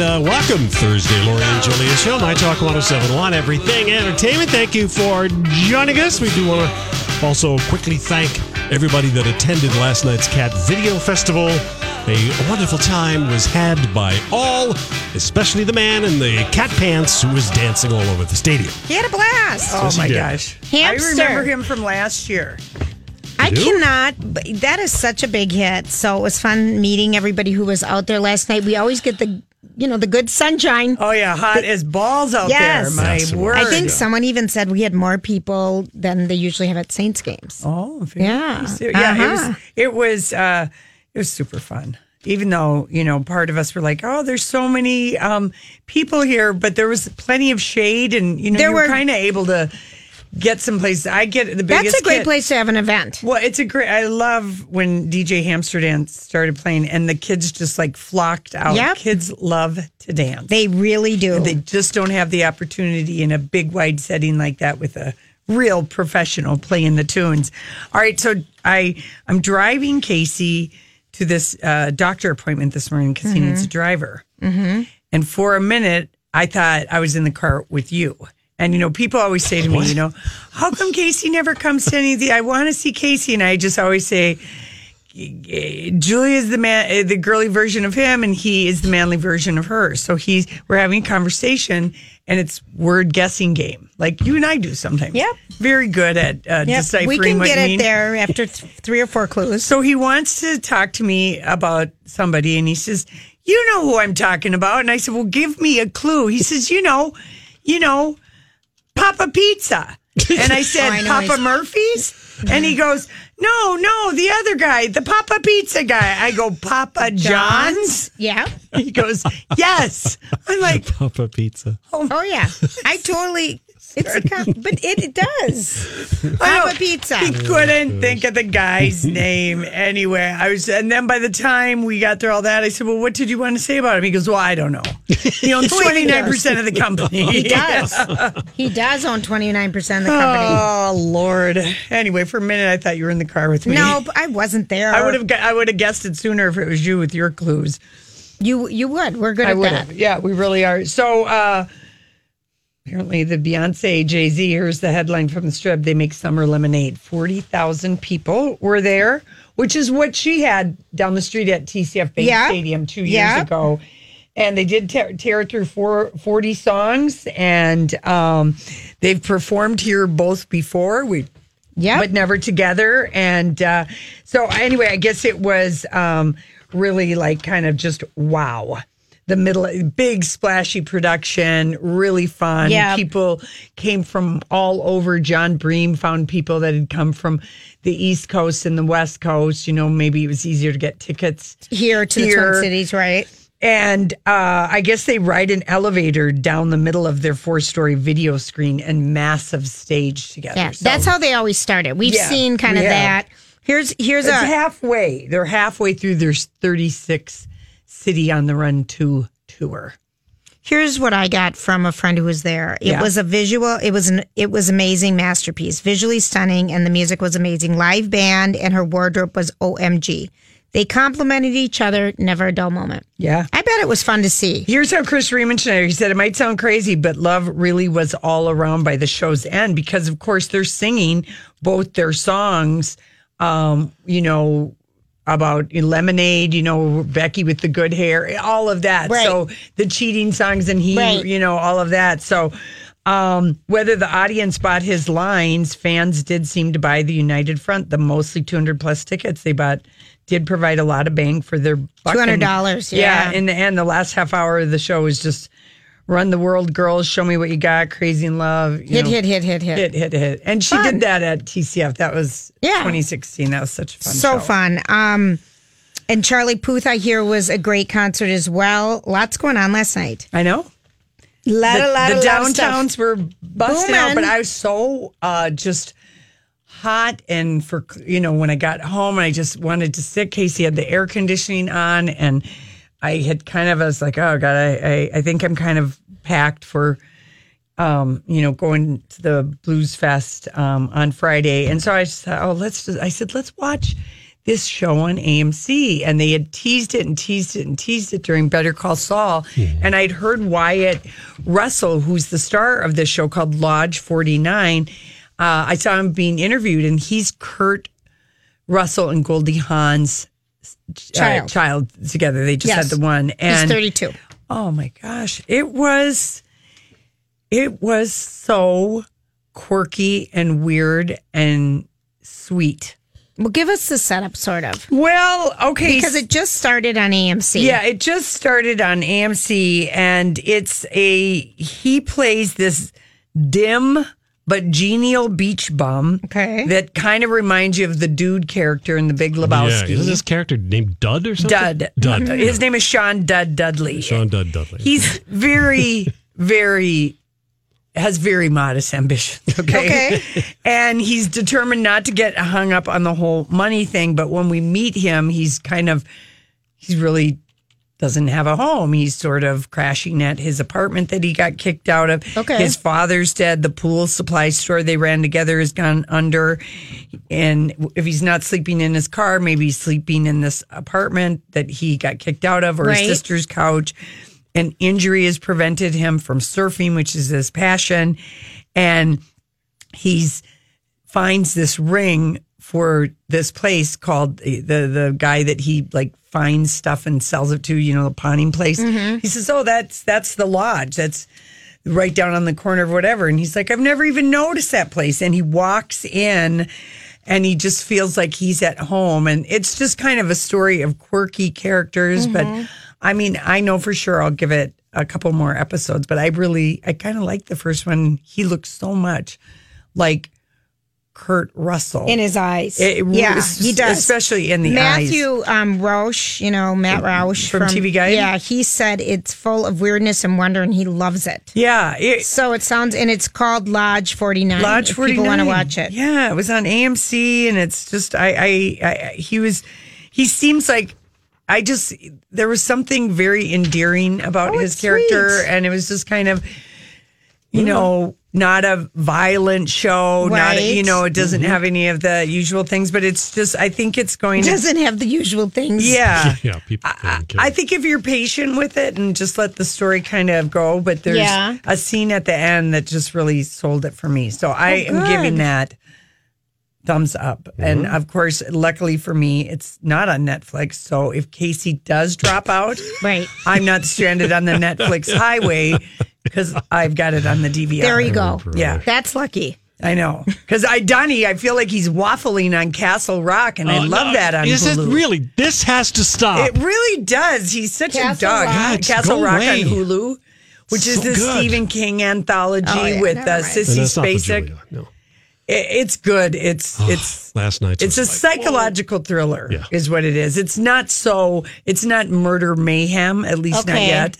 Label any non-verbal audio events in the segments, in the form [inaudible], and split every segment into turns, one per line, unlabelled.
And uh, welcome Thursday, Lori and Julia Show, My Talk 1071, Everything Entertainment. Thank you for joining us. We do want to also quickly thank everybody that attended last night's Cat Video Festival. A wonderful time was had by all, especially the man in the cat pants who was dancing all over the stadium.
He had a blast.
Oh
Yes, he
my
did.
gosh.
Hamster.
I remember him from last year.
I
do?
cannot. but That is such a big hit. So it was fun meeting everybody who was out there last night. We always get the, you know, the good sunshine.
Oh yeah, hot as balls out
Yes.
there. My
Yes.
word.
I think someone even said we had more people than they usually have at Saints games.
Oh, very
Yeah.
ser- yeah. It was.
Uh-huh.
It was. Uh, it was super fun. Even though you know, part of us were like, "Oh, there's so many um, people here," but there was plenty of shade, and you know,
There
you were
were-
kind of able to get some places. I get the biggest.
That's a great place to have an event.
Well, it's a great. I love when DJ Hamster Dance started playing, and the kids just like flocked out.
Yep.
Kids love to dance.
They really do.
They just don't have the opportunity in a big wide setting like that with a real professional playing the tunes. All right, so I I'm driving Casey to this uh, doctor appointment this morning because he needs a driver. Mm-hmm. And for a minute, I thought I was in the car with you. And you know, people always say to me, you know, how come Casey never comes to any of the? I want to see Casey, and I just always say. Julia is the man, uh, the girly version of him, and he is the manly version of her. So he's we're having a conversation, and it's word guessing game, like you and I do sometimes.
Yep.
very good at uh,
Yep,
deciphering
we can
what
get
you
it
mean.
there after th- three or four clues.
So he wants to talk to me about somebody, and he says, "You know who I'm talking about?" And I said, "Well, give me a clue." He says, "You know, you know, Papa Pizza." And I [laughs] said,
Oh, I
"Papa
he's-
Murphy's?" And he goes, "No, no, the other guy, the Papa Pizza guy." I go, "Papa John's?"
Yeah.
He goes, "Yes." I'm like,
Papa Pizza.
Oh, oh yeah. I totally. It's a com- but it, it does.
I
Papa
don't-
Pizza.
He couldn't think of the guy's [laughs] name anyway. I was, and then by the time we got through all that, I said, "Well, what did you want to say about him?" He goes, "Well, I don't know." He owns [laughs] twenty nine percent of the company. [laughs]
He does. he does own twenty nine percent of the company.
Oh Lord! Anyway, for a minute, I thought you were in the car with me.
No, I wasn't there.
I would have. I would have guessed it sooner if it was you with your clues.
You you would. We're good
I
at
would
that.
have. Yeah, we really are. So uh apparently, the Beyonce Jay Z. Here's the headline from the Strib. They make summer lemonade. Forty thousand people were there, which is what she had down the street at TCF Bank
Yeah.
Stadium two years
Yeah.
ago. And they did tear, tear through four, 40 songs, and um, they've performed here both before. We
Yeah.
but never together. And uh, so, anyway, I guess it was um, really like kind of just wow. The middle, big splashy production, really fun.
Yeah.
People came from all over. Jon Bream found people that had come from the East Coast and the West Coast. You know, maybe it was easier to get tickets
here to the
Here.
Twin Cities, right?
and uh, I guess they ride an elevator down the middle of their four story video screen and massive stage together.
Yeah.
So
That's how they always started. We've
Yeah,
seen kind of
have.
that. Here's here's
it's
a
halfway. They're halfway through their 36 city on the run two tour.
here's what I got from a friend who was there. It
Yeah.
was a visual. It was an it was amazing masterpiece, visually stunning, and the music was amazing. Live band and her wardrobe was OMG. They complemented each other. Never a dull moment.
Yeah.
I bet it was fun to see.
Here's how Chris Riemenschneider, he said, it might sound crazy, but love really was all around by the show's end because, of course, they're singing both their songs um, you know, about lemonade, you know, Becky with the good hair, all of that.
Right.
So the cheating songs and he,
Right.
you know, all of that. So um, whether the audience bought his lines, fans did seem to buy the United Front. The mostly 200 plus tickets they bought did provide a lot of bang for their buck.
$200, yeah.
In the end, the last half hour of the show was just run the world, girls, show me what you got, crazy in love.
Hit,
know.
hit, hit, hit, hit.
Hit, hit, hit. And she
Fun.
did that at TCF. That was
Yeah.
2016. That was such a fun
so
show.
fun. Um, and Charlie Puth, I hear, was a great concert as well. Lots going on last night.
I know.
Lot,
the,
a lot,
the
a lot of stuff.
downtowns were busting out, but I was so uh, just hot and for you know when I got home and I just wanted to sit. Casey had the air conditioning on, and I had kind of I was like, oh god, I I, I think I'm kind of packed for. Um, you know, going to the Blues Fest um, on Friday, and so I just thought, oh, let's. Just, I said, let's watch this show on AMC, and they had teased it and teased it and teased it during Better Call Saul, and I'd heard Wyatt Russell, who's the star of this show called Lodge Forty Nine. Uh, I saw him being interviewed, and he's Kurt Russell and Goldie Hawn's uh,
Child.
child together. They just
Yes.
had the one, and
He's 32.
Oh my gosh. It was it was so quirky and weird and sweet.
Well, give us the setup, sort of.
Well, okay.
Because it just started on AMC.
yeah, it just started on AMC and it's a he plays this dim but genial beach bum.
Okay.
That kind of reminds you of the dude character in the Big Lebowski.
Yeah,
Lebowski.
isn't this character named Dud or something?
Dud.
Dud. [laughs]
His name is Sean Dud Dudley.
Sean Dud Dudley.
He's very, very has very modest ambitions. [laughs] Okay. Okay. and he's determined not to get hung up on the whole money thing. But when we meet him, he's kind of he's really doesn't have a home. He's sort of crashing at his apartment that he got kicked out of.
Okay.
His father's dead. The pool supply store they ran together has gone under. And if he's not sleeping in his car, maybe he's sleeping in this apartment that he got kicked out of or
Right.
his sister's couch. An injury has prevented him from surfing, which is his passion. And he's finds this ring for this place called eh, the the guy that he like finds stuff and sells it to, you know, the pawning place. Mm-hmm. He says, "Oh, that's that's the lodge. That's right down on the corner of whatever." And he's like, "I've never even noticed that place." And he walks in and he just feels like he's at home and it's just kind of a story of quirky characters, but mm-hmm. I mean, I know for sure I'll give it a couple more episodes, but I really I kind of like the first one. He looks so much like Kurt Russell
In his eyes.
It-
yeah,
es-
he does.
especially in the
Matthew um, Roush, you know, Matt Roush
From TV Guide?
Yeah, he said it's full of weirdness and wonder and he loves it.
Yeah, it,
So it sounds, and it's called Lodge 49.
Lodge
if
Forty
People want to watch it.
Yeah, it was on AMC, and it's just I, I, I, he was, he seems like. I just there was something very endearing about
Oh,
his character,
sweet.
and it was just kind of, you know, not a violent show. Not a, you know, it doesn't mm-hmm. have any of the usual things, but it's just I think it's going to
Doesn't have the usual things.
yeah. [laughs]
yeah, people getting killed.
I think if you're patient with it and just let the story kind of go, but there's
Yeah.
a scene at the end that just really sold it for me. So oh, I am giving that thumbs up. And mm-hmm. of course, luckily for me, it's not on Netflix. So if Casey does drop out, [laughs]
Right.
I'm not stranded on the [laughs] Netflix highway because I've got it on the DVR.
There you go.
Yeah,
That's lucky.
I know. Because I, Donnie, I feel like he's waffling on Castle Rock, and I
Oh,
love
no,
that on
Is it
Hulu.
really? This has to stop.
It really does. He's such
Castle
a dog.
Rock.
God,
Castle
go
Rock
away.
on Hulu, which is
So
this
good.
Stephen King anthology
Oh, yeah,
with
never
uh,
mind.
And
Sissy
that's not the
Spacek.
Julia, No.
It- it's good. It's it's
Last night.
it's a psychological thriller,
Yeah.
is what it is. It's not so. It's not murder mayhem. At least not
Okay.
yet.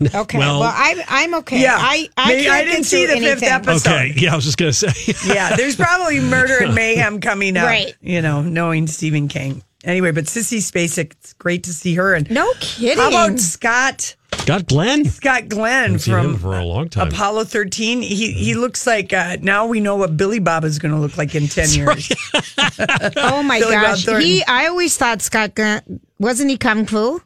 [laughs]
Okay.
Well-
Well, I'm, I'm okay.
Yeah.
I, I,
Maybe
can't
I didn't see
through
the fifth episode.
Okay. Yeah, I was just gonna say. [laughs]
Yeah, there's probably murder and mayhem coming up.
Right.
You know, knowing Stephen King. Anyway, but Sissy Spacek, it's great to see her. And
No kidding.
how about Scott?
Scott Glenn.
Scott Glenn
Haven't seen him
from
for a long time.
Apollo 13. He he looks like uh, now we know what Billy Bob is going to look like in 10 years. [laughs]
Oh my
Billy
gosh. He, I always thought Scott Gunn, wasn't he Kung Fu?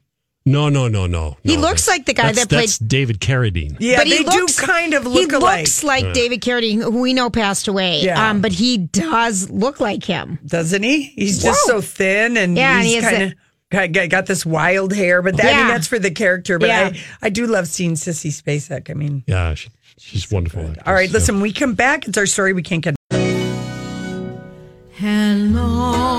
No, no, no, no.
He
no,
looks like the guy that played-
That's David Carradine.
Yeah,
but he
they
looks,
do kind of
He
look alike.
looks like David Carradine, who we know passed away.
Yeah.
Um, but he does look like him.
doesn't he? He's just so thin and
Yeah, and he
he's
has
kind of. Got, got this wild hair, but that, I mean
Yeah.
that's for the character. But
Yeah.
I, I do love seeing Sissy Spacek. I mean,
Yeah, she, she's wonderful. actress,
all right,
yeah.
listen, we come back. It's our story. We can't get.
Hello,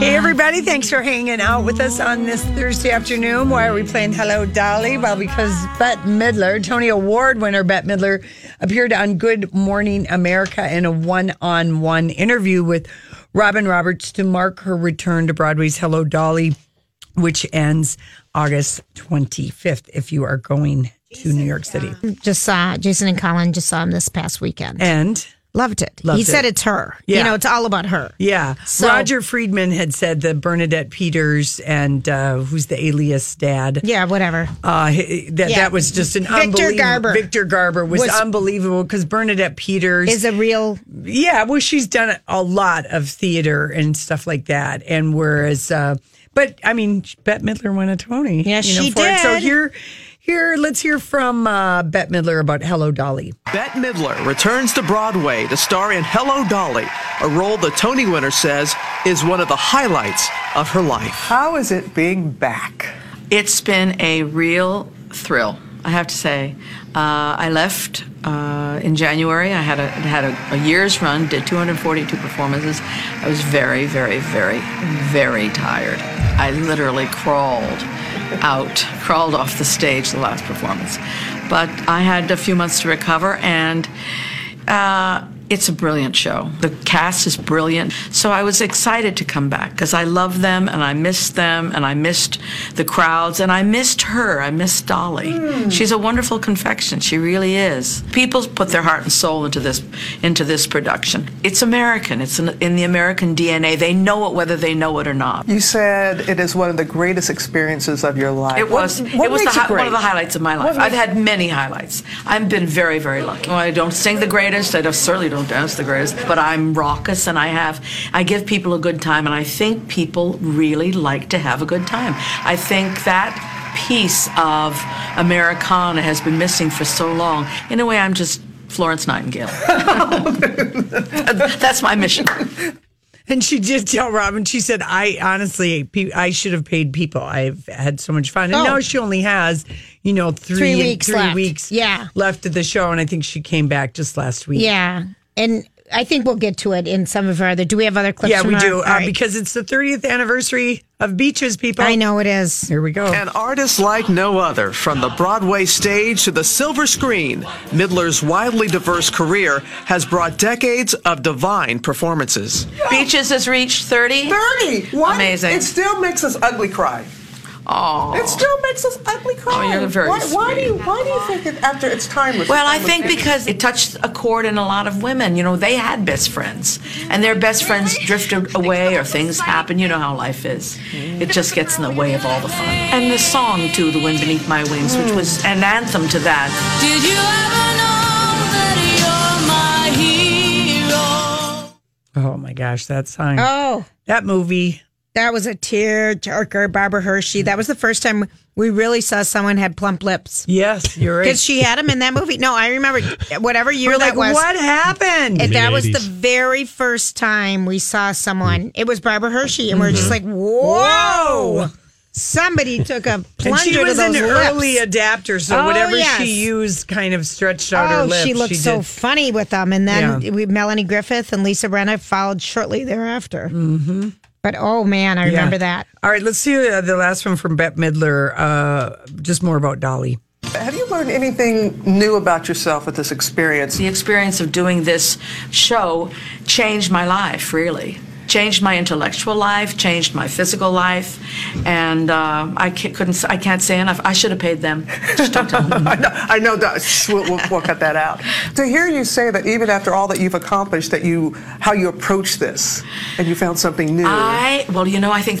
Hey, everybody, thanks for hanging out with us on this Thursday afternoon. Why are we playing Hello Dolly? Well, because Bette Midler, Tony Award winner Bette Midler, appeared on Good Morning America in a one on one interview with Robin Roberts to mark her return to Broadway's Hello Dolly, which ends August 25th if you are going to New York City.
Just saw Jason and Colin just saw him this past weekend.
And
Loved it.
Loved
he said it's her.
Yeah.
You know, it's all about her.
Yeah.
So-
Roger Friedman had said that Bernadette Peters and uh, who's the alias dad.
Yeah, whatever.
Uh, that
Yeah.
that was just an
Victor
unbelievable.
Garber.
Victor Garber was,
Was-
unbelievable because Bernadette Peters
Is a real
yeah, well, she's done a lot of theater and stuff like that, and whereas, uh, but I mean, Bette Midler won a Tony.
Yeah, she
for it. So here, here, let's hear from uh, Bette Midler about Hello Dolly.
Bette Midler returns to Broadway to star in Hello Dolly, a role the Tony winner says is one of the highlights of her life.
How is it being back?
It's been a real thrill, I have to say. Uh, I left uh, in January. I had a had a, a year's run, did 242 performances. I was very, very, very, very tired. I literally crawled out, crawled off the stage the last performance. But I had a few months to recover, and uh, it's a brilliant show. The cast is brilliant. So I was excited to come back because I love them and I missed them and I missed the crowds and I missed her. I missed Dolly. Hmm. She's a wonderful confection. She really is. People put their heart and soul into this into this production. It's American. It's in, in the American DNA. They know it whether they know it or not.
You said it is one of the greatest experiences of your life.
It was.
What, what
it was the,
it
one of the highlights of my life. I've had many highlights. I've been very, very lucky. Well, I don't sing the greatest. I don't, certainly don't dance the greatest. But I'm raucous, and I have. I give people a good time, and I think people really like to have a good time. I think that piece of Americana has been missing for so long. In a way, I'm just Florence Nightingale. [laughs] That's my mission.
And she did tell Robin. She said, "I honestly, I should have paid people. I've had so much fun, and
Oh.
now she only has, you know, three,
Three weeks
three
left.
weeks,
Yeah.
left of the show. And I think she came back just last week.
Yeah. And I think we'll get to it in some of our other. Do we have other clips?
yeah,
from
we
our-
do uh,
right.
because it's the 30th anniversary of Beaches. People,
I know it is.
Here we go.
An artist like no other, from the Broadway stage to the silver screen, Midler's wildly diverse career has brought decades of divine performances.
Beaches has reached 30.
30. What?
Amazing.
It still makes us ugly cry.
Oh.
It still makes us ugly cry.
Oh, you're very
why, why do you. Why do you think it, after its time was?
Well, I think because it touched a chord in a lot of women. You know, they had best friends, and their best friends drifted away, or things happen. You know how life is. It just gets in the way of all the fun. And the song too, "The Wind Beneath My Wings," which was an anthem to that.
Did you ever know that you're my hero?
oh my gosh, that song,
Oh,
that movie.
That was a tear jerker. Barbara Hershey. That was the first time we really saw someone had plump lips.
Yes, you're right.
Because she had them in that movie. No, I remember whatever year
We're
that
like,
was.
what happened?
And that was the very first time we saw someone. It was Barbara Hershey, and we are just like, whoa!
Whoa!
Somebody took a
And
plunger
she was an
lips.
early adapter, so
Oh,
whatever
yes.
she used kind of stretched out her
Oh,
lips.
she looked so
did.
funny with them. And then
Yeah.
we, Melanie Griffith and Lisa Rinna followed shortly thereafter. Mm-hmm. But oh man, I remember
Yeah.
that.
All right, let's see uh, the last one from Bette Midler. Uh, just more about Dolly.
Have you learned anything new about yourself with this experience?
The experience of doing this show changed my life, really. Changed my intellectual life, changed my physical life, and uh, I ca- couldn't, I can't say enough. I should have paid them. Just don't tell them. [laughs]
I know, I know that. We'll, we'll, we'll cut that out. To hear you say that even after all that you've accomplished, that you how you approach this, and you found something new.
I well, you know, I think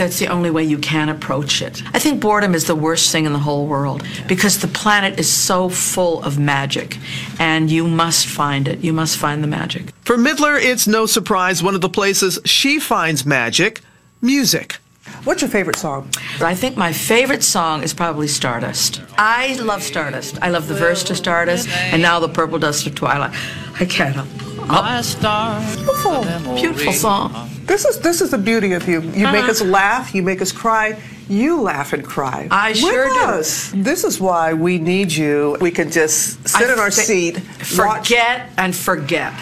That's the only way you can approach it. I think boredom is the worst thing in the whole world because the planet is so full of magic and you must find it. You must find the magic.
For Midler, it's no surprise one of the places she finds magic music.
What's your favorite song?
I think my favorite song is probably Stardust. I love Stardust. I love the verse to Stardust and now the purple dust of twilight. I can't help.
Beautiful,
Beautiful song.
This is this is the beauty of you. You make
Uh-huh.
us laugh. You make us cry. You laugh and cry.
I
with
sure do.
This is why we need you. We can just sit
I
in our seat, watch.
Forget and forget.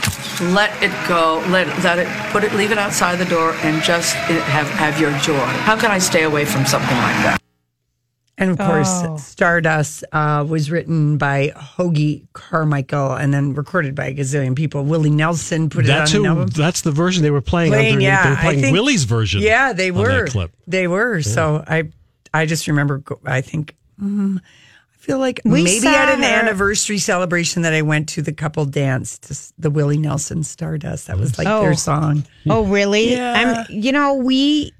Let it go. Let let it. Put it. Leave it outside the door and just have have your joy. How can I stay away from something like that?
And of course,
Oh.
Stardust uh, was written by Hoagy Carmichael and then recorded by a gazillion people. Willie Nelson put
That's
it on
who.
an album.
That's the version they were playing.
Playing, yeah,
they were
I
playing
think-
Willie's version.
Yeah, they
on
were.
that clip.
They were. So I, I just remember. I think. mm, I feel like
We
maybe at an
her-
anniversary celebration that I went to, the couple danced to the Willie Nelson Stardust. That was like
Oh.
their song.
Oh, really?
Yeah.
I'm. You know, we.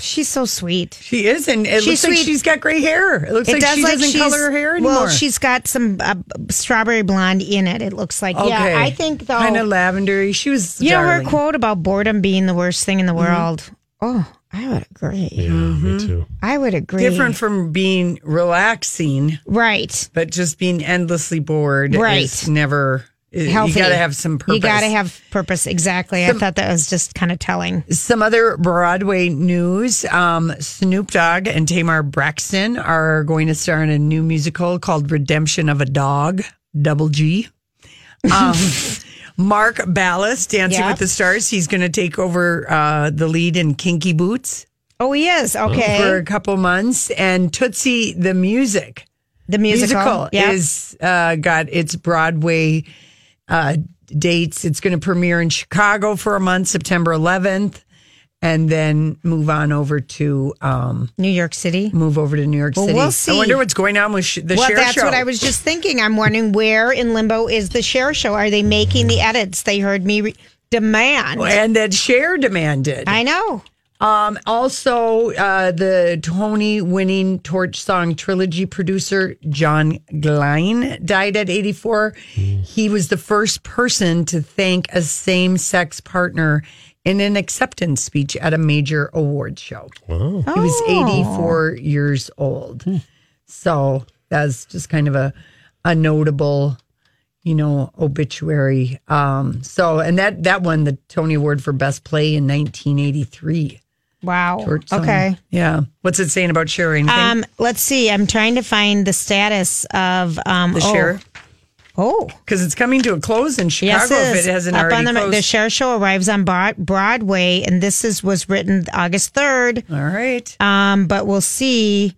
She's so sweet.
She is, and it
She's
looks like she's got gray hair. It looks like she doesn't color her hair anymore.
Well, she's got some uh, strawberry blonde in it. It looks like. Yeah, I think though.
kind of lavendery. She was.
you know her quote about boredom being the worst thing in the
Mm-hmm.
world. Oh, I would agree.
Yeah, me too.
I would agree.
different from being relaxing,
right?
but just being endlessly bored.
Right.
is never.
Healthy.
You got to have some purpose.
You got to have purpose. Exactly. I thought that was just kind of telling.
some other Broadway news. Um, Snoop Dogg and Tamar Braxton are going to star in a new musical called Redemption of a Dog, Double G. Um, [laughs] Mark Ballas, Dancing
Yep.
with the Stars, he's going to take over uh, the lead in Kinky Boots
Oh, he is okay.
for a couple months. And Tootsie the Music
the musical, Yep.
is uh, got its Broadway uh, dates. It's going to premiere in Chicago for a month, September 11th, and then move on over to um,
New York City.
move over to New York
Well,
City.
we'll see.
I wonder what's going on with sh- the
well,
Cher
that's
show.
what I was just thinking. I'm wondering where in limbo is the Cher show? Are they making the edits they heard me re- demand?
and that Cher demanded.
I know.
Um, also, uh, the Tony winning Torch Song Trilogy producer, John Glines, died at 84. He was the first person to thank a same sex partner in an acceptance speech at a major award show. He was 84 years old. So that's just kind of a, a notable you know, obituary. Um, so, and that that won the Tony Award for Best Play in 1983.
Wow.
Torch Song.
Okay.
Yeah. What's it saying about Cher? Anything?
Um, let's see. I'm trying to find the status of um
the
oh,
Cher?
Oh,
Because it's coming to a close in Chicago
yes,
if it hasn't
Up
already
on the,
closed.
the Cher show arrives on Broadway, and this is was written August third.
All right.
Um, but we'll see.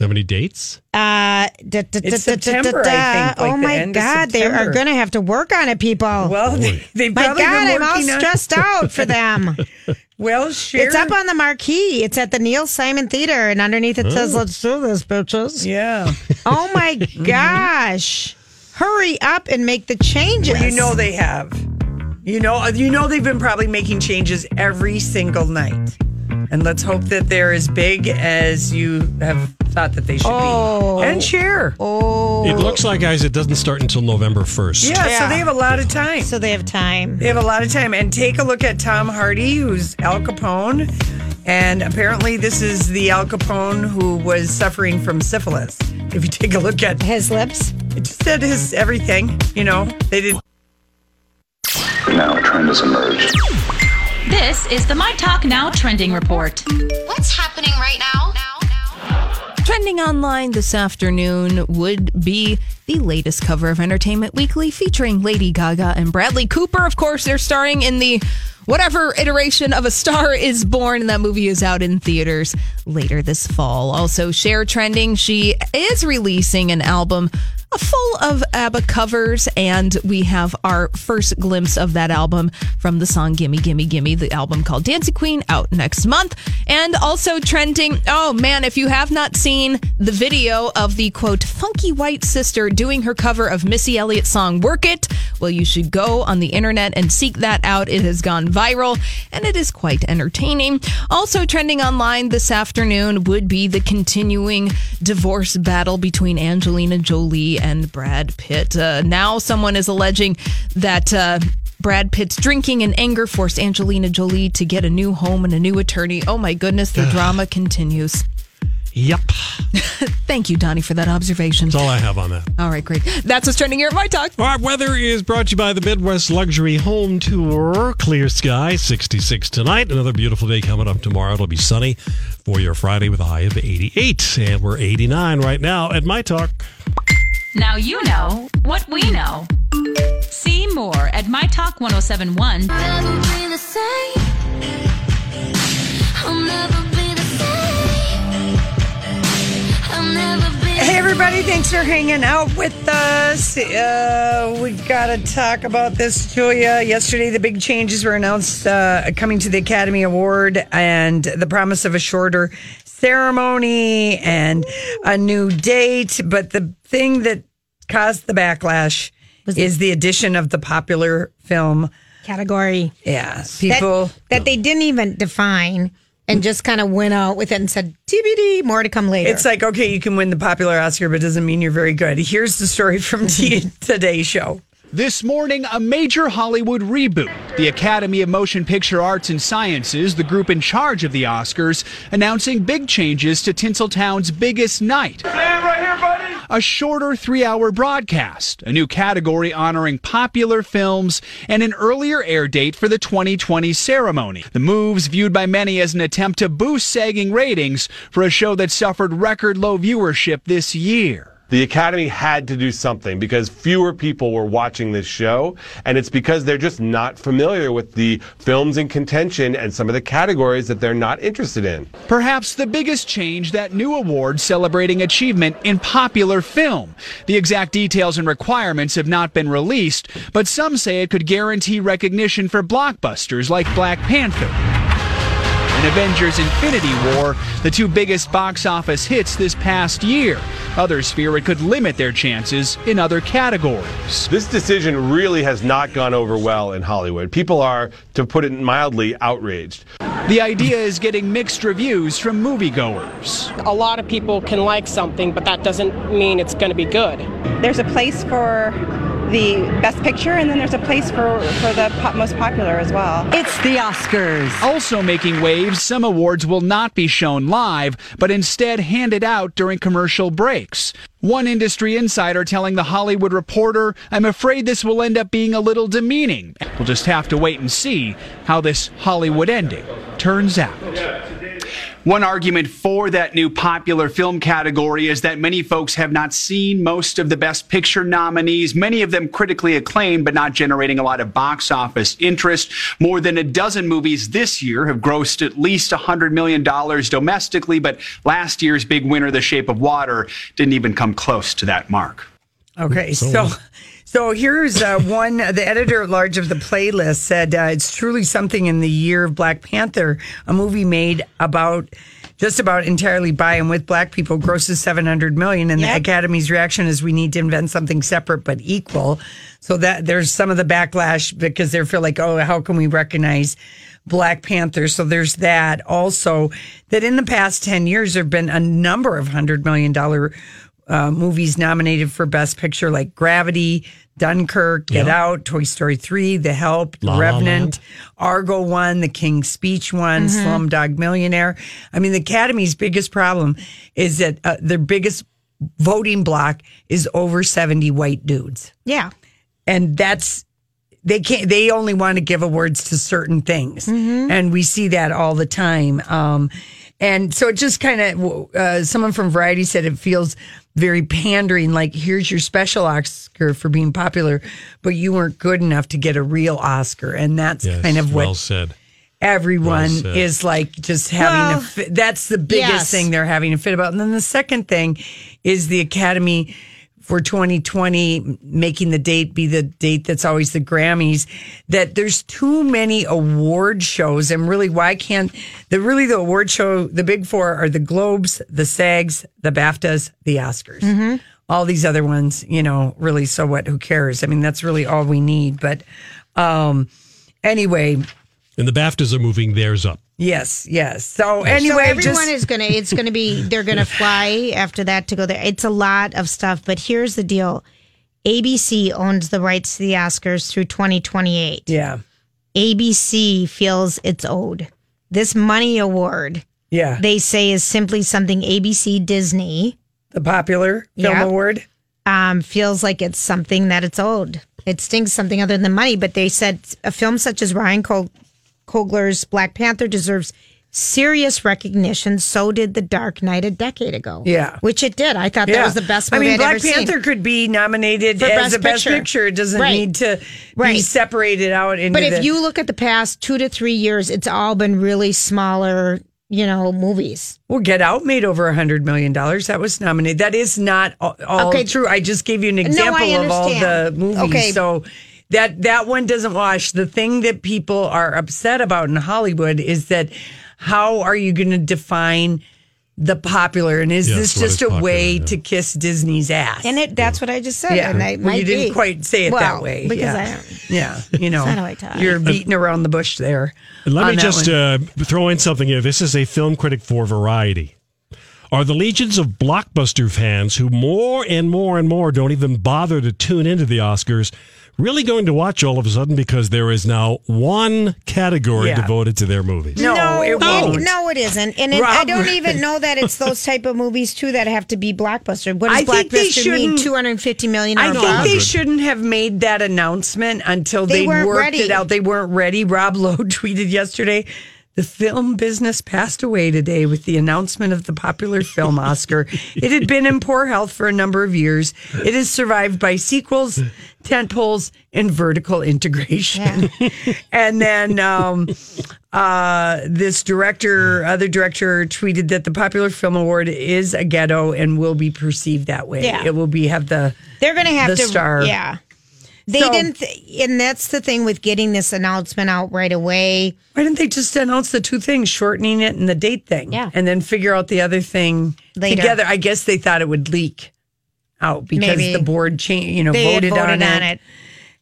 Have any dates?
Uh, da, da,
It's
da, da, da,
September,
da,
I think, like
oh my
end of
God, they are going to have to work on it, people.
Well, they, they've
my God,
been
I'm all stressed out for them. [laughs]
Well, Cher.
It's up on the marquee. It's at the Neil Simon Theater, and underneath it says, "Let's do this, bitches."
Yeah. [laughs]
Oh my mm-hmm. gosh! hurry up and make the changes.
Well, you know they have. You know, you know they've been probably making changes every single night. And let's hope that they're as big as you have thought that they should
Oh.
be. And Cher.
Oh.
It looks like, guys, it doesn't start until November 1st.
Yeah, so they have a lot of time.
So they have time.
They have a lot of time. And take a look at Tom Hardy, who's Al Capone. And apparently, this is the Al Capone who was suffering from syphilis. If you take a look at
his lips,
it just said his everything. You know, they did.
Now a trend has emerged.
This is the My Talk Now trending report.
What's happening right now?
Trending online this afternoon would be the latest cover of Entertainment Weekly featuring Lady Gaga and Bradley Cooper. Of course, they're starring in the whatever iteration of A Star is Born, and that movie is out in theaters later this fall. Also, Cher trending. She is releasing an album full of ABBA covers, and we have our first glimpse of that album from the song Gimme, Gimme, Gimme, the album called Dancing Queen, out next month. And also trending, oh man, if you have not seen the video of the quote, funky white sister doing her cover of Missy Elliott's song Work It, well, you should go on the internet and seek that out. It has gone viral and it is quite entertaining. Also trending online this afternoon would be the continuing divorce battle between Angelina Jolie and Brad Pitt. Uh, now someone is alleging that. Uh, Brad Pitt's drinking and anger forced Angelina Jolie to get a new home and a new attorney. Oh my goodness, the [sighs] drama continues.
Yep. [laughs]
Thank you, Donnie, for that observation.
That's all I have on that.
All right, great. That's what's trending here at My Talk.
Our weather is brought to you by the Midwest Luxury Home Tour. Clear sky, 66 tonight. Another beautiful day coming up tomorrow. It'll be sunny for your Friday with a high of 88. And we're 89 right now at My Talk.
Now you know what we know. See more at mytalk1071.
Hey, everybody, thanks for hanging out with us. Uh, we got to talk about this, Julia. Yesterday, the big changes were announced uh, coming to the Academy Award and the promise of a shorter ceremony and a new date. But the thing that caused the backlash is the addition of the popular film
category.
Yeah, people.
that, that they didn't even define and just kind of went out with it and said TBD, more to come later.
It's like, okay, you can win the popular Oscar, but it doesn't mean you're very good. Here's the story from [laughs] T- today's show.
This morning, a major Hollywood reboot. The Academy of Motion Picture Arts and Sciences, the group in charge of the Oscars, announcing big changes to Tinseltown's biggest night. A shorter three hour broadcast, a new category honoring popular films, and an earlier air date for the 2020 ceremony. The moves viewed by many as an attempt to boost sagging ratings for a show that suffered record low viewership this year.
The Academy had to do something because fewer people were watching this show, and it's because they're just not familiar with the films in contention and some of the categories that they're not interested in.
Perhaps the biggest change that new award celebrating achievement in popular film. The exact details and requirements have not been released, but some say it could guarantee recognition for blockbusters like Black Panther. And Avengers Infinity War, the two biggest box office hits this past year. Others fear it could limit their chances in other categories.
This decision really has not gone over well in Hollywood. People are, to put it mildly, outraged.
The idea is getting mixed reviews from moviegoers.
A lot of people can like something, but that doesn't mean it's going to be good.
There's a place for the best picture, and then there's a place for, for the po- most popular as well.
It's the Oscars. Also making waves, some awards will not be shown live, but instead handed out during commercial breaks. One industry insider telling The Hollywood Reporter, I'm afraid this will end up being a little demeaning. We'll just have to wait and see how this Hollywood ending turns out. One argument for that new popular film category is that many folks have not seen most of the Best Picture nominees, many of them critically acclaimed, but not generating a lot of box office interest. More than a dozen movies this year have grossed at least $100 million domestically, but last year's big winner, The Shape of Water, didn't even come close to that mark.
Okay, so so here's uh, one. The editor at large of the playlist said uh, it's truly something in the year of Black Panther, a movie made about just about entirely by and with black people grosses 700 million and the academy's reaction is we need to invent something separate but equal. So that there's some of the backlash because they feel like oh how can we recognize black panther? So there's that. Also that in the past 10 years there have been a number of hundred million dollar uh, movies nominated for best picture like gravity dunkirk get
Yep.
out toy story 3 the help
La La
revenant
Land.
Argo won, The King's Speech won,
Mhm.
Slumdog Millionaire. I mean, the Academy's biggest problem is that uh, their biggest voting block is over 70 white dudes.
Yeah.
And that's, they can't, they only want to give awards to certain things. And we see that all the time. Um, and so it just kind of, uh, someone from Variety said it feels very pandering, like here's your special Oscar for being popular, but you weren't good enough to get a real Oscar. And that's
Yes,
kind of what
well said.
everyone
Well said.
is like just having
Well,
a fit. That's the biggest
yes.
thing they're having a fit about. And then the second thing is the Academy for 2020 making the date be the date that's always the Grammys that there's too many award shows and really why can't the really the award show the big four are the Globes, the SAGs, the BAFTAs, the Oscars.
Mm-hmm.
All these other ones, you know, really so what who cares? I mean that's really all we need, but um anyway,
And the BAFTAs are moving theirs up.
Yes, yes. So
so
anyway,
everyone
just,
is gonna. It's gonna be. [laughs] They're gonna fly after that to go there. It's a lot of stuff. But here's the deal: ABC owns the rights to the Oscars through 2028.
yeah,
ABC feels it's owed. This money award,
yeah.
they say, is simply something ABC Disney
The popular film
Yeah.
award.
um, feels like it's something that it's owed. It stings something other than the money. But they said a film such as Ryan Col- Coogler's Black Panther deserves serious recognition. So did The Dark Knight a decade ago.
Yeah.
which it did. I thought that was the best
I
movie
mean,
I'd
Black Panther
seen.
could be nominated
For
as
Best
a best
Picture.
picture. It doesn't
Right.
need to be separated out into.
But if
the-
you look at the past two to three years, it's all been really smaller, you know, movies.
well, Get Out made over a hundred million dollars. That was nominated. That is not all, all
Okay.
true. I just gave you an
No,
example of all the movies.
Okay.
So. That that one doesn't wash. The thing that people are upset about in Hollywood is that how are you going to define the popular? And is
Yes,
this just
is
a
popular,
way
yeah.
to kiss Disney's ass?
And it that's what I just said.
Yeah.
And I
Well,
might
you didn't
be.
quite say it
Well,
that way.
Because
yeah.
I don't.
Yeah, you know,
That's how I talk.
you're beating around the bush there.
And let me just uh, throw in something here. This is a film critic for Variety. Are the legions of blockbuster fans who more and more and more don't even bother to tune into the Oscars really going to watch all of a sudden because there is now one category
Yeah.
devoted to their movies?
No, it won't.
no, it isn't. And it, I don't even know that it's those type of movies too that have to be blockbuster. What does
I think they
blockbuster mean?
shouldn't-
Two hundred fifty million or
I
above?
think they shouldn't have made that announcement until
They
they, worked
ready.
it out. They weren't ready. Rob Lowe [laughs] tweeted yesterday. The film business passed away today with the announcement of the popular film Oscar. it had been in poor health for a number of years. It is survived by sequels, tentpoles, and vertical integration. and then um, uh, this director, other director, tweeted that the popular film award is a ghetto and will be perceived that way.
Yeah.
It will be have the
They're going to have
the
to.
star.
Yeah. They
So-
didn't, th- and that's the thing with getting this announcement out right away.
Why didn't they just announce the two things, shortening it and the date thing?
Yeah.
And then figure out the other thing
Later.
together? I guess they thought it would leak out because
Maybe.
the board changed, you know,
they
voted,
voted
on,
on
it.
it.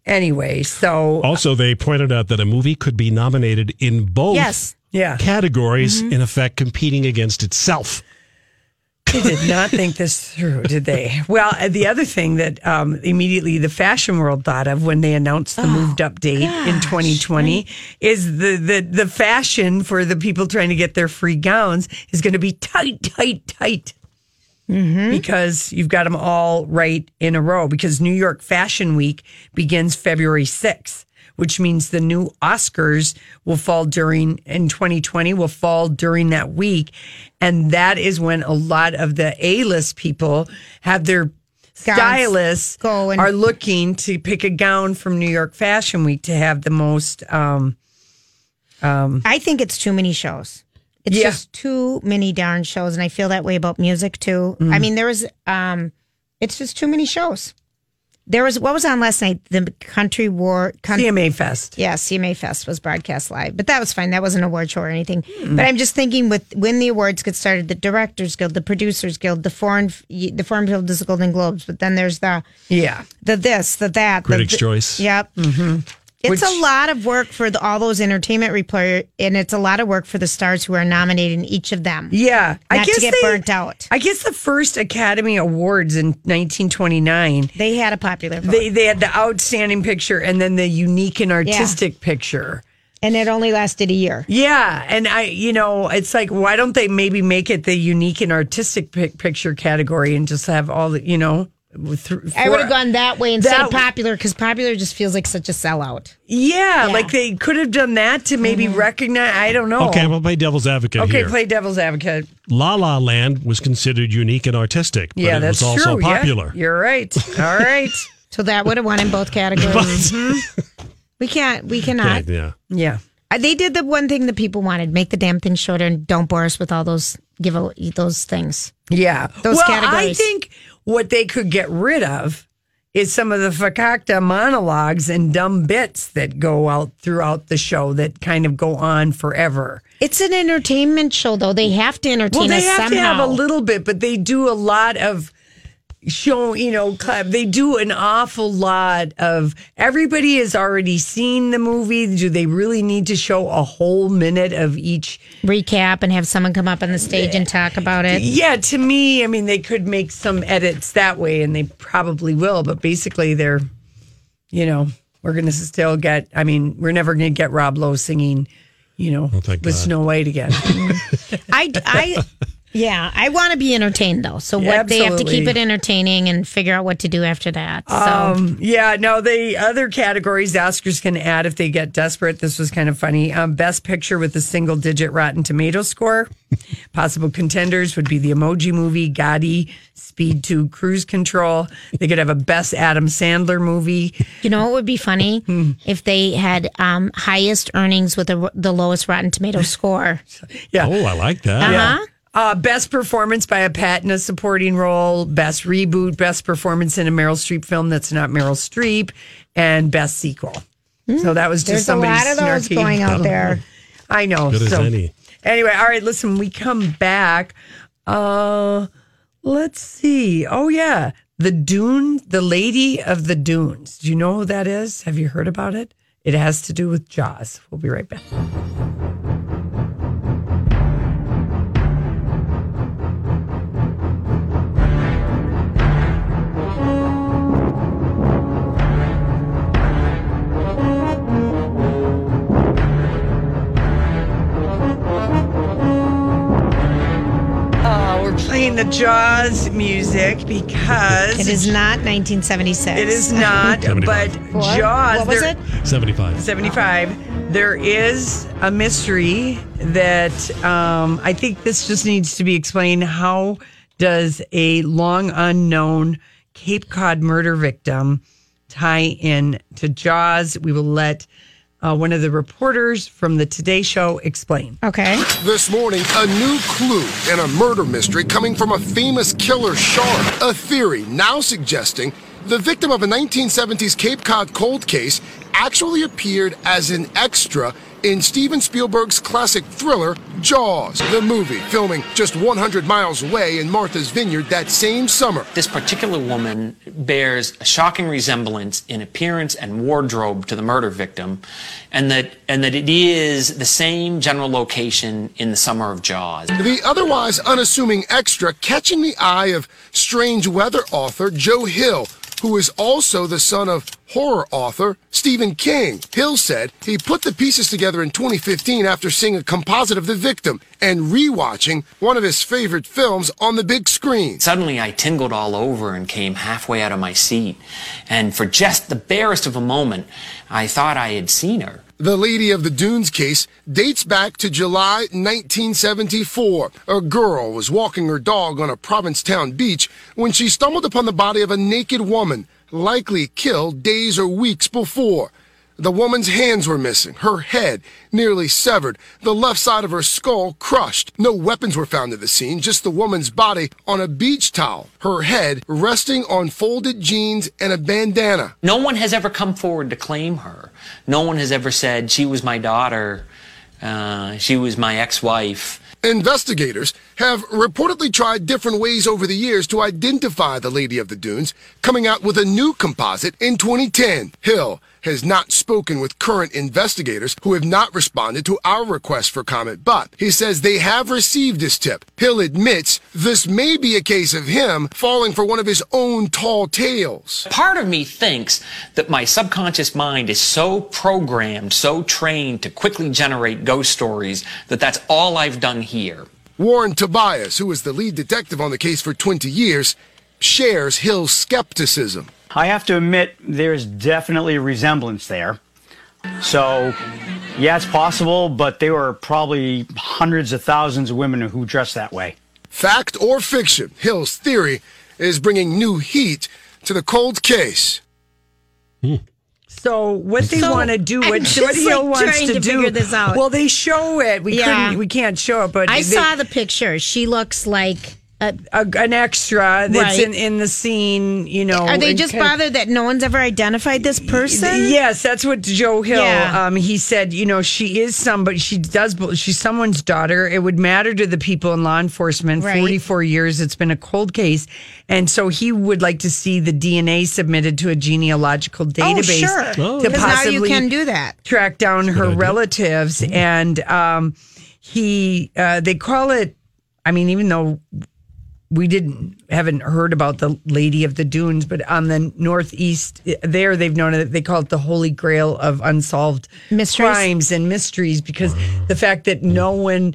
Anyway, so
Also, they pointed out that a movie could be nominated in both
Yes.
yeah.
categories,
Mm-hmm.
in effect, competing against itself.
They did not think this through, did they? Well, uh, the other thing that um, immediately the fashion world thought of when they announced the moved up date in 2020 is the, the the fashion for the people trying to get their free gowns is going to be tight, tight, tight. Because you've got them all right in a row. Because New York Fashion Week begins February 6th, which means the new Oscars will fall during, in 2020, will fall during that week. And that is when a lot of the A list people have their stylists
go and-
are looking to pick a gown from New York Fashion Week to have the most. Um,
I think it's too many shows. It's
Yeah.
just too many darn shows, and I feel that way about music too.
Mm.
I mean, there was, um, it's just too many shows. There was what was on last night? The Country War Coun-
CMA Fest.
Yeah, CMA Fest was broadcast live, but that was fine. That wasn't a award show or anything. But I'm just thinking, with when the awards get started, the Directors Guild, the Producers Guild, the Foreign the Foreign Field is the Golden Globes, but then there's the
Yeah.
the this, the that,
Critics'
the,
Choice.
Yep.
Mm-hmm.
It's
Which-
a lot of work for the, all those entertainment reporter, and it's a lot of work for the stars who are nominated in each of them.
Yeah,
Not to get
they-
burnt out.
I guess the first Academy Awards in 1929,
They had a popular vote,
they they had the outstanding picture and then the unique and artistic picture.
and it only lasted a year.
Yeah, and I, you know, it's like why don't they maybe make it the unique and artistic pic- picture category and just have all the, you know, th-
I would have gone that way instead
That-
of popular because popular just feels like such a sellout.
Yeah,
Yeah.
like they could have done that to maybe recognize. I don't know.
Okay, I'm gonna play devil's advocate
Okay,
here.
play devil's advocate.
La La Land was considered unique and artistic, but
yeah,
it
that's
was also
true. yeah.
popular.
You're right. All right. [laughs]
So that would have won in both categories.
Mhm.
We can't. We [laughs] cannot.
Yeah.
Yeah.
Uh, They did the one thing that people wanted: make the damn thing shorter and don't bore us with all those give away those things.
Yeah.
Those
well, I
categories.
think what they could get rid of is some of the fakakta monologues and dumb bits that go out throughout the show that kind of go on forever.
It's an entertainment show, though. They have to entertain
Well, they
us
have
somehow.
to have a little bit, but they do a lot of show, you know, cl- they do an awful lot of everybody has already seen the movie. Do they really need to show a whole minute of each
recap and have someone come up on the stage and talk about it.
Yeah, to me, I mean, they could make some edits that way, and they probably will. But basically, they're, you know, we're going to still get. I mean, we're never going to get Rob Lowe singing, you know, oh, with
God.
Snow White again. [laughs]
I, I, yeah, I want to be entertained though. So what they have to keep it entertaining and figure out what to do after that. So
Um, yeah, no, the other categories the Oscars can add if they get desperate. This was kind of funny. Um, best picture with a single digit Rotten Tomato score. [laughs] Possible contenders would be the Emoji Movie, Gotti, Speed 2, Cruise Control. They could have a best Adam Sandler movie.
you know what would be funny [laughs] if they had um, highest earnings with a, the lowest Rotten Tomato score.
Yeah.
Oh, I like that.
Uh-huh.
Uh, best performance by a Pat in a supporting role, best reboot, best performance in a Meryl Streep film that's not Meryl Streep, and best sequel. So that was just.
There's a
somebody
lot of those
snarky.
going out there.
I know.
Good as
so,
any.
Anyway, all right. Listen, we come back. Uh, let's see. Oh yeah, the Dune, the Lady of the Dunes. Do you know who that is? Have you heard about it? It has to do with Jaws. We'll be right back. Jaws music because
It is not 1976.
It is not, [laughs] but
75.
Jaws.
What was
there-
it?
75.
75. There is a mystery that um, I think this just needs to be explained. How does a long unknown Cape Cod murder victim tie in to Jaws? We will let uh, one of the reporters from the Today Show explain.
Okay.
This morning, a new clue in a murder mystery coming from a famous killer shark. A theory now suggesting the victim of a 1970s Cape Cod cold case actually appeared as an extra in Steven Spielberg's classic thriller, Jaws, the movie, filming just 100 miles away in Martha's Vineyard that same summer.
This particular woman bears a shocking resemblance in appearance and wardrobe to the murder victim, and that and that it is the same general location in the summer of Jaws.
The otherwise unassuming extra catching the eye of strange weather author Joe Hill, who is also the son of horror author Stephen King. Hill said he put the pieces together in 2015 after seeing a composite of the victim and rewatching one of his favorite films on the big screen.
Suddenly, I tingled all over and came halfway out of my seat, and for just the barest of a moment, I thought I had seen her.
The Lady of the Dunes case dates back to July 1974. A girl was walking her dog on a Provincetown beach when she stumbled upon the body of a naked woman, likely killed days or weeks before. The woman's hands were missing, her head nearly severed, the left side of her skull crushed. No weapons were found at the scene, just the woman's body on a beach towel, her head resting on folded jeans and a bandana.
No one has ever come forward to claim her. No one has ever said she was my daughter, uh, she was my ex-wife.
Investigators have reportedly tried different ways over the years to identify the Lady of the Dunes, coming out with a new composite in 2010. Hill has not spoken with current investigators who have not responded to our request for comment, but he says they have received this tip. Hill admits this may be a case of him falling for one of his own tall tales.
Part of me thinks that my subconscious mind is so programmed, so trained to quickly generate ghost stories that that's all I've done here.
Warren Tobin, who was the lead detective on the case for 20 years, shares Hill's skepticism.
I have to admit, there's definitely a resemblance there. So, yeah, it's possible, but there were probably hundreds of thousands of women who dress that way.
Fact or fiction, Hill's theory is bringing new heat to the cold case.
So what they
So,
want to do, what,
just,
what Hill
like,
wants to,
to
do.
figure this out.
Well, they show it. We
Yeah.
couldn't. We can't show it, but
I
they-
saw the picture. She looks like a,
a, an extra that's
Right.
in, in the scene. You know,
Are they just
kind of-
bothered that no one's ever identified this person?
Yes, that's what Joe Hill.
Yeah.
Um, he said, you know, she is somebody. She does. She's someone's daughter. It would matter to the people in law enforcement.
Right.
Forty-four years. It's been a cold case, and so he would like to see the DNA submitted to a genealogical database
sure. Oh.
to
'Cause now you
possibly
can do that.
Track down her relatives, and um, he. Uh, they call it. I mean, even though we didn't haven't heard about the Lady of the Dunes, but on the northeast there, they've known it. They call it the Holy Grail of unsolved
Mysteries?
crimes and mysteries because the fact that no one.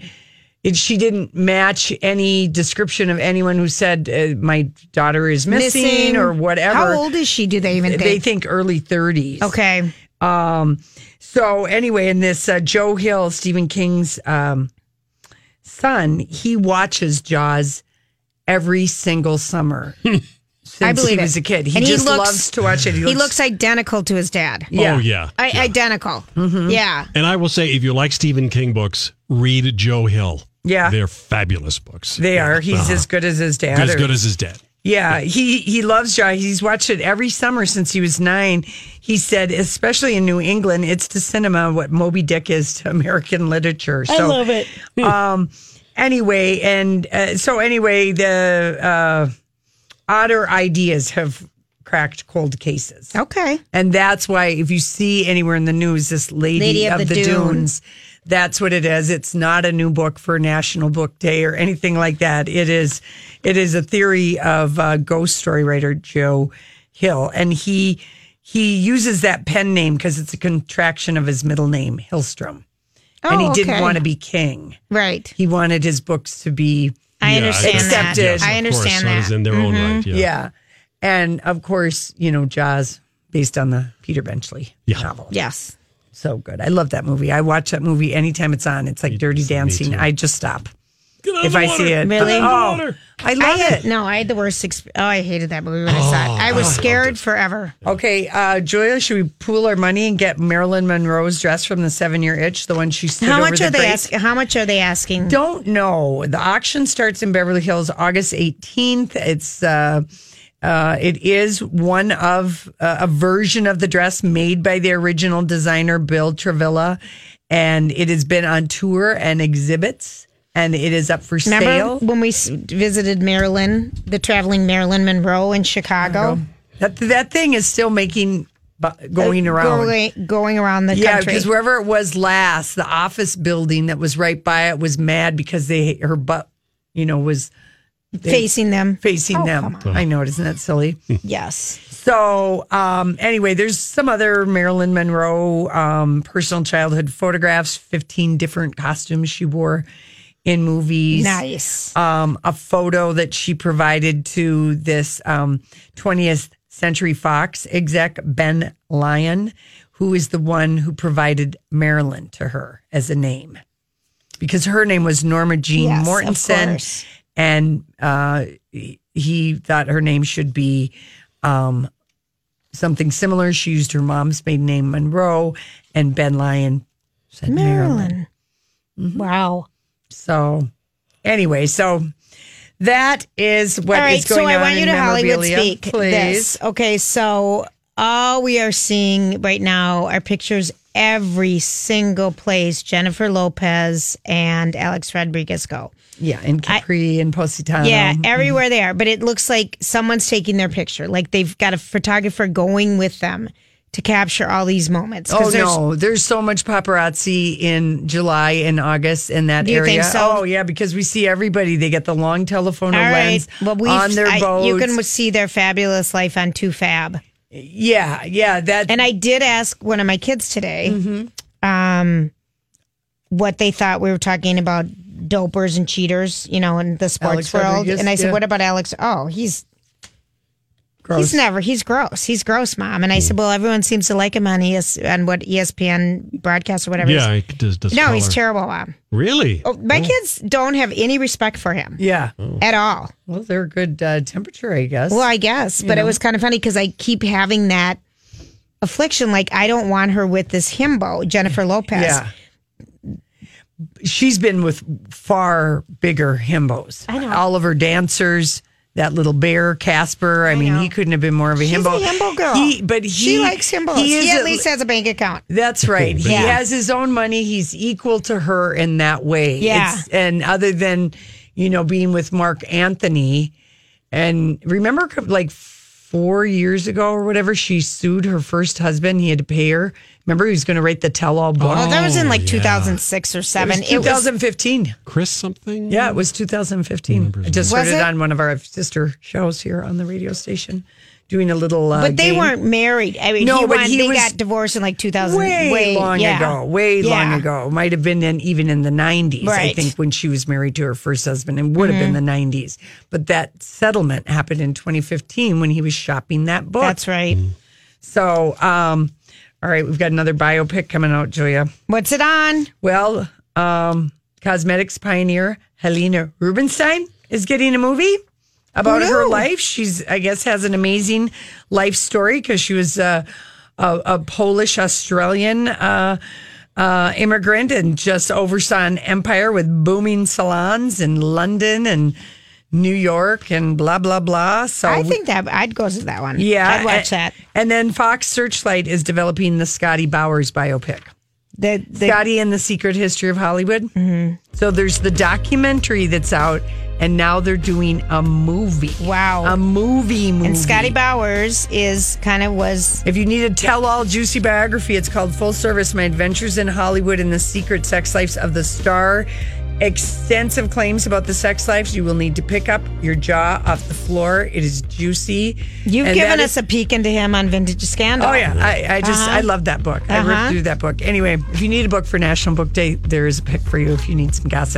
It, she didn't match any description of anyone who said uh, my daughter is missing, or whatever.
How old is she? Do they even think?
They think early 30s.
Okay.
Um, so anyway, in this uh, Joe Hill, Stephen King's um, son, he watches Jaws every single summer [laughs] since
I believe
he was
it.
a kid. He
And
just
looks-
loves to watch it.
He, looks, identical to his dad.
Yeah.
Oh, yeah.
I, Identical. Yeah.
And I will say, if you like Stephen King books, read Joe Hill.
Yeah.
They're fabulous books.
They are. He's
Uh-huh.
as good as his dad.
as
or-
good as his dad.
Yeah, he he loves Jaws. He's watched it every summer since he was nine. He said, especially in New England, it's to cinema what Moby Dick is to American literature.
So, I love it.
um, anyway, and uh, so anyway, the uh, odder ideas have cracked cold cases.
Okay.
And that's why if you see anywhere in the news this lady,
Lady
of,
of
the,
the
dunes.
Dunes.
that's what it is. It's not a new book for National Book Day or anything like that. It is it is a theory of uh, ghost story writer Joe Hill and he he uses that pen name because it's a contraction of his middle name, Hillstrom. And he
Oh,
didn't
okay.
want to be king.
Right.
He wanted his books to be
I
Yeah,
understand that.
Yes, of
I understand
course,
that.
That is in their own
Mhm.
right. Yeah.
yeah. And of course, you know, Jaws based on the Peter Benchley
Yeah.
novel.
Yes.
So good. I love that movie. I watch that movie anytime it's on. It's like Dirty Dancing. I just stop
Get out
if I
water.
see it.
Really?
Get out of the
Oh,
water.
I
I
love
had,
it.
no, I had the worst. Exp- oh, I hated that movie when I saw it. I was scared forever.
Okay, uh, Julia, should we pool our money and get Marilyn Monroe's dress from the Seven Year Itch, the one she stood
How
over
much
the
are they
grate?
asking? How much are they asking?
Don't know. The auction starts in Beverly Hills August 18th. It's uh, uh, it is one of uh, a version of the dress made by the original designer Bill Travilla, and it has been on tour and exhibits, and it is up for
Remember
sale.
when we s- visited Marilyn, the traveling Marilyn Monroe in Chicago?
That that thing is still making bu- going
Uh,
around.
Going, going around the
yeah,
country.
because wherever it was last, the office building that was right by it was mad because they her butt, you know, was
Facing them.
facing
Oh,
them. I know, isn't that silly? [laughs]
yes.
So, um, anyway, there's some other Marilyn Monroe um, personal childhood photographs, 15 different costumes she wore in movies.
Nice.
Um, a photo that she provided to this um, 20th Century Fox exec, Ben Lyon, who is the one who provided Marilyn to her as a name. Because her name was Norma Jean
Yes,
Mortensen and uh, he- thought her name should be um, something similar. She used her mom's maiden name Monroe, and Ben Lyon said Marilyn.
Marilyn. Wow.
So, anyway, so that is what
All
is
right, so
going
I
on
want you to Hollywood speak
please.
this. Okay, so all we are seeing right now are pictures every single place Jennifer Lopez and Alex Rodriguez go.
Yeah, in Capri and Positano.
Yeah, mm-hmm. everywhere they are. But it looks like someone's taking their picture. Like they've got a photographer going with them to capture all these moments.
Oh
there's-
no, there's so much paparazzi in July and August in that
Do you
area.
think so?
Oh yeah, because we see everybody. They get the long telephone
All
lens
right. Well,
on their
I-
boats.
you can see their fabulous life on Too Fab.
Yeah, yeah. That
and I did ask one of my kids today,
Mm-hmm.
um, what they thought we were talking about dopers and cheaters, you know, in the sports
Alex
world.
Rodriguez,
and I said,
yeah.
"What about Alex? Oh, he's
Gross.
he's never he's gross. He's gross, mom." And I said, "Well, everyone seems to like him on ES on what ESPN broadcast or whatever."
Yeah,
it
he does, does
is. no, he's terrible, mom.
Really?
Oh, my kids don't have any respect for him
yeah.
at all.
Well, they're good uh, temperature, I guess.
Well, I guess,
You
but it was kind of funny because I keep having that affliction. Like I don't want her with this himbo, Jennifer Lopez.
Yeah. She's been with far bigger himbos.
I know.
All of her dancers, that little bear, Casper. I, mean, he couldn't have been more of a
She's
himbo.
a himbo girl.
He, but he,
she likes himbos.
He,
He, at
a-
least has a bank account.
That's right. [laughs] He has his own money. He's equal to her in that way.
Yeah.
It's- and other than, you know, being with Marc Anthony, and remember like four years ago or whatever, she sued her first husband. He had to pay her. Remember, he was going to write the tell all book.
Oh, that was in like oh,
yeah.
2006 or
It
seven.
was 2015.
Chris something?
Yeah, it was 2015. I just
Was
heard it?
it?
on one of our sister shows here on the radio station, doing a little. Uh,
but they
game.
weren't married. I mean,
No,
he
but
won-
he
they
was
got divorced in like 2000.
way, long
yeah.
ago, way long ago. Might have been in, even in the 90s, I think, when she was married to her first husband, and would have been the 90s. But that settlement happened in 2015 when he was shopping that book.
That's right.
So, um, all right, we've got another biopic coming out, Julia.
What's it on?
Well, um, cosmetics pioneer Helena Rubinstein is getting a movie about her life. She's, I guess, has an amazing life story because she was uh, a, a Polish Australian uh, uh, immigrant and just oversaw an empire with booming salons in London and New York and blah blah blah. So
I think that I'd go to that one.
yeah,
I'd watch
and,
that.
And then Fox Searchlight is developing the Scotty Bowers biopic. Scotty and the Secret History of Hollywood. Mm-hmm. So there's the documentary that's out, and now they're doing a movie.
Wow.
A movie movie.
and Scotty Bowers is kind of was
If you need a tell all juicy biography, it's called Full Service My Adventures in Hollywood and the Secret Sex Lives of the Star. Extensive claims about the sex lives. You will need to pick up your jaw off the floor. It is juicy.
You've
And
given us
is-
a peek into him on Vintage Scandal.
Oh yeah, I, I just
Uh-huh.
I love that book. I
Uh-huh.
ripped through that book. Anyway, if you need a book for National Book Day, there is a pick for you if you need some gossip.